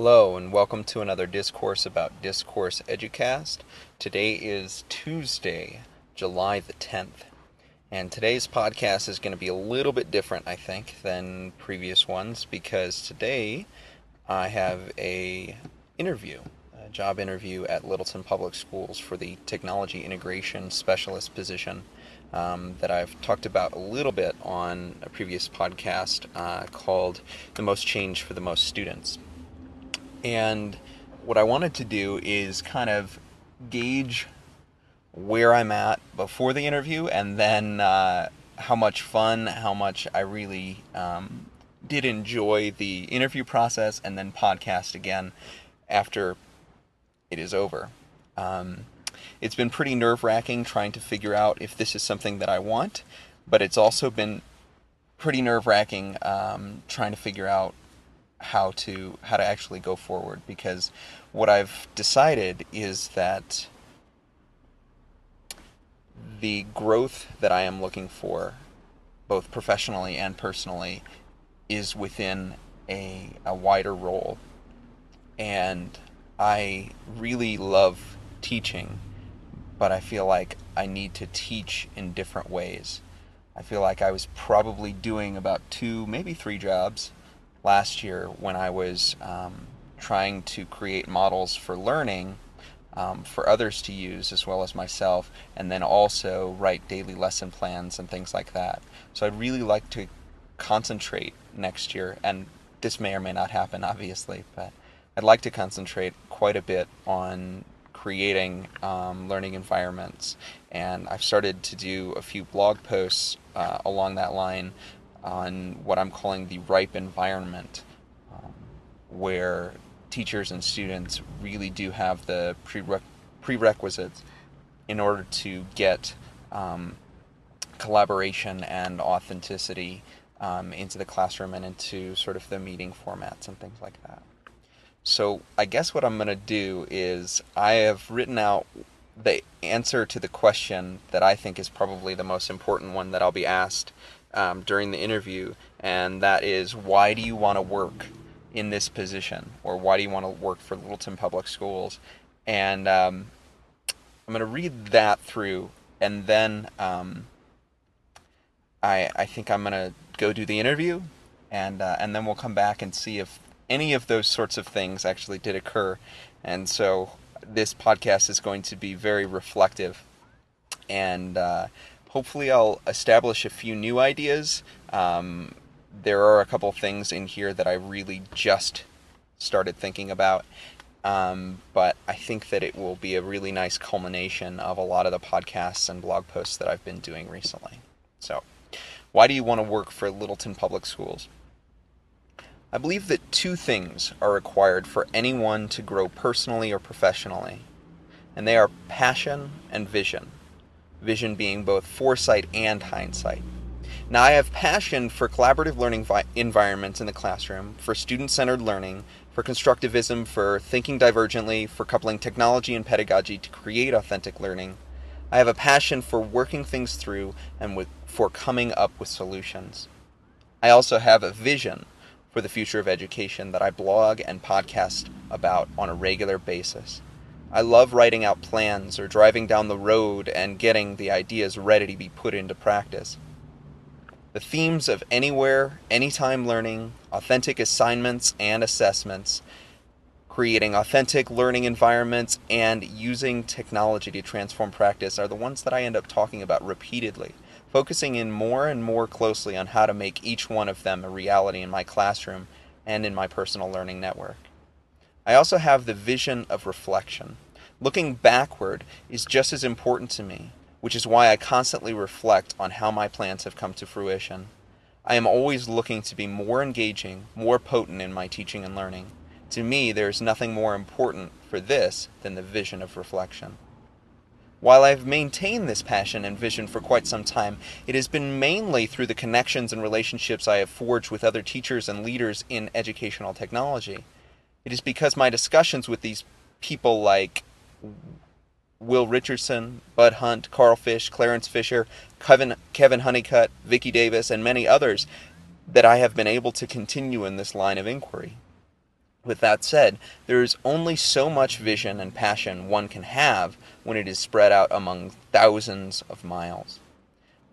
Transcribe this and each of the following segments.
Hello, and welcome to another discourse about Discourse Educast. Today is Tuesday, July the 10th, and today's podcast is going to be a little bit different, I think, than previous ones because today I have a interview, a job interview at Littleton Public Schools for the Technology Integration Specialist position. Um, that I've talked about a little bit on a previous podcast uh, called The Most Change for the Most Students. And what I wanted to do is kind of gauge where I'm at before the interview and then uh, how much fun, how much I really um, did enjoy the interview process and then podcast again after it is over. Um, it's been pretty nerve wracking trying to figure out if this is something that I want, but it's also been pretty nerve wracking um, trying to figure out how to how to actually go forward because what I've decided is that the growth that I am looking for both professionally and personally is within a, a wider role and I really love teaching but I feel like I need to teach in different ways. I feel like I was probably doing about two, maybe three jobs last year when I was um, trying to create models for learning um, for others to use as well as myself, and then also write daily lesson plans and things like that. So I'd really like to concentrate next year, and this may or may not happen, obviously, but I'd like to concentrate quite a bit on creating um, learning environments. And I've started to do a few blog posts uh, along that line on what I'm calling the ripe environment, um, where teachers and students really do have the prere- prerequisites in order to get um, collaboration and authenticity um, into the classroom and into sort of the meeting formats and things like that. So I guess what I'm going to do is I have written out the answer to the question that I think is probably the most important one that I'll be asked um, during the interview, and that is why do you want to work in this position, or why do you want to work for Littleton Public Schools? And um, I'm going to read that through, and then um, I I think I'm going to go do the interview, and uh, and then we'll come back and see if any of those sorts of things actually did occur. And so this podcast is going to be very reflective. And uh, hopefully, I'll establish a few new ideas. Um, there are a couple things in here that I really just started thinking about. Um, but I think that it will be a really nice culmination of a lot of the podcasts and blog posts that I've been doing recently. So, why do you want to work for Littleton Public Schools? I believe that two things are required for anyone to grow personally or professionally, and they are passion and vision. Vision being both foresight and hindsight. Now, I have passion for collaborative learning vi- environments in the classroom, for student centered learning, for constructivism, for thinking divergently, for coupling technology and pedagogy to create authentic learning. I have a passion for working things through and with, for coming up with solutions. I also have a vision for the future of education that I blog and podcast about on a regular basis. I love writing out plans or driving down the road and getting the ideas ready to be put into practice. The themes of anywhere, anytime learning, authentic assignments and assessments, creating authentic learning environments, and using technology to transform practice are the ones that I end up talking about repeatedly focusing in more and more closely on how to make each one of them a reality in my classroom and in my personal learning network. I also have the vision of reflection. Looking backward is just as important to me, which is why I constantly reflect on how my plans have come to fruition. I am always looking to be more engaging, more potent in my teaching and learning. To me, there is nothing more important for this than the vision of reflection. While I've maintained this passion and vision for quite some time, it has been mainly through the connections and relationships I have forged with other teachers and leaders in educational technology. It is because my discussions with these people like Will Richardson, Bud Hunt, Karl Fisch, Clarence Fisher, Kevin, Kevin Honeycutt, Vicki Davis, and many others that I have been able to continue in this line of inquiry. With that said, there is only so much vision and passion one can have when it is spread out among thousands of miles.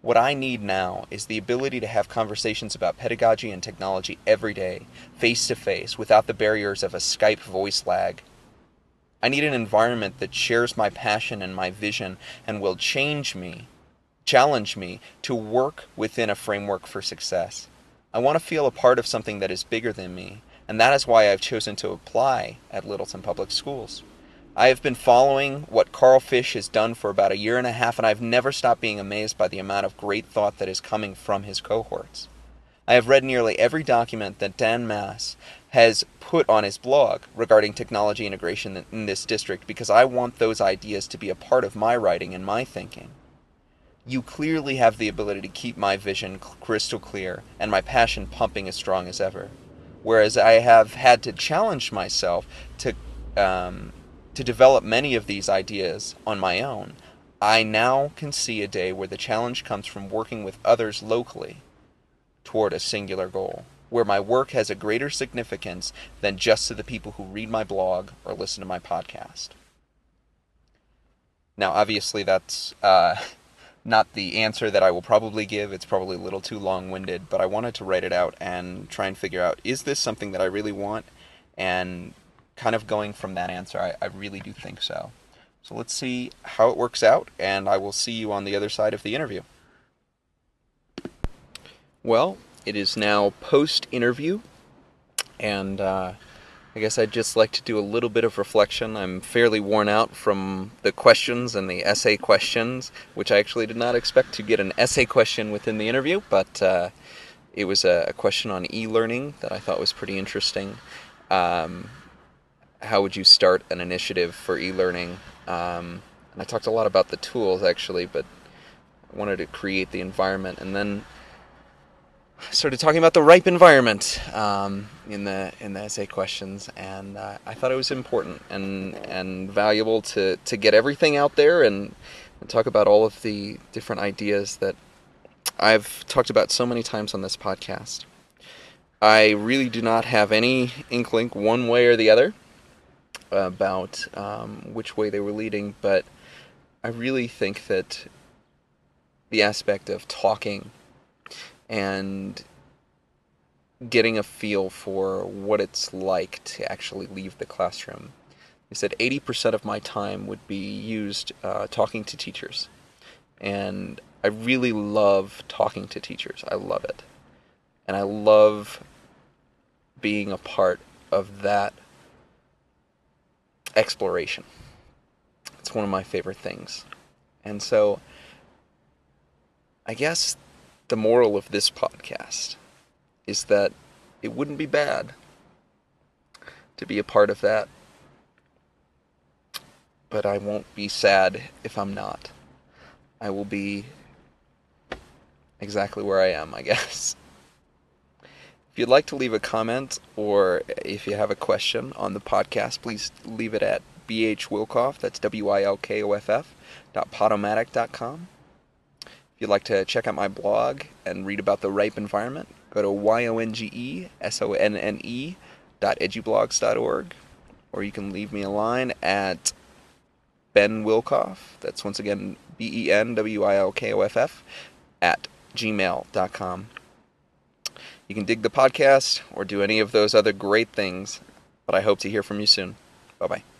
What I need now is the ability to have conversations about pedagogy and technology every day, face to face, without the barriers of a Skype voice lag. I need an environment that shares my passion and my vision and will change me, challenge me to work within a framework for success. I want to feel a part of something that is bigger than me, and that is why I've chosen to apply at Littleton Public Schools. I have been following what Karl Fisch has done for about a year and a half, and I've never stopped being amazed by the amount of great thought that is coming from his cohorts. I have read nearly every document that Dan Maas has put on his blog regarding technology integration in this district because I want those ideas to be a part of my writing and my thinking. You clearly have the ability to keep my vision crystal clear and my passion pumping as strong as ever. Whereas I have had to challenge myself to um, to develop many of these ideas on my own, I now can see a day where the challenge comes from working with others locally toward a singular goal, where my work has a greater significance than just to the people who read my blog or listen to my podcast. Now, obviously, that's uh, not the answer that I will probably give. It's probably a little too long winded, but I wanted to write it out and try and figure out is this something that I really want? And kind of going from that answer, I, I really do think so. So let's see how it works out, and I will see you on the other side of the interview. Well, it is now post interview, and uh, I guess I'd just like to do a little bit of reflection. I'm fairly worn out from the questions and the essay questions, which I actually did not expect to get an essay question within the interview, but uh, it was a, question on e learning that I thought was pretty interesting. Um, how would you start an initiative for e-learning? Um, and I talked a lot about the tools actually, but I wanted to create the environment, and then I started talking about the ripe environment um, in the in the essay questions, and uh, I thought it was important and and valuable to to get everything out there and, and talk about all of the different ideas that I've talked about so many times on this podcast. I really do not have any inkling one way or the other about um, which way they were leading, but I really think that the aspect of talking and getting a feel for what it's like to actually leave the classroom. He said 80% of my time would be used uh, talking to teachers. And I really love talking to teachers. I love it. And I love being a part of that exploration. It's one of my favorite things. And so, I guess the moral of this podcast is that it wouldn't be bad to be a part of that. But I won't be sad if I'm not. I will be exactly where I am, I guess. If you'd like to leave a comment or if you have a question on the podcast, please leave it at bhwilkoff, that's W-I-L-K-O-F-F, dot podomatic.com. If you'd like to check out my blog and read about the ripe environment, go to y-o-n-g-e-s-o-n-n-e dot edublogs.org, or you can leave me a line at Ben Wilkoff, that's once again B-E-N-W-I-L-K-O-F-F, at gmail.com. You can dig the podcast or do any of those other great things, but I hope to hear from you soon. Bye bye.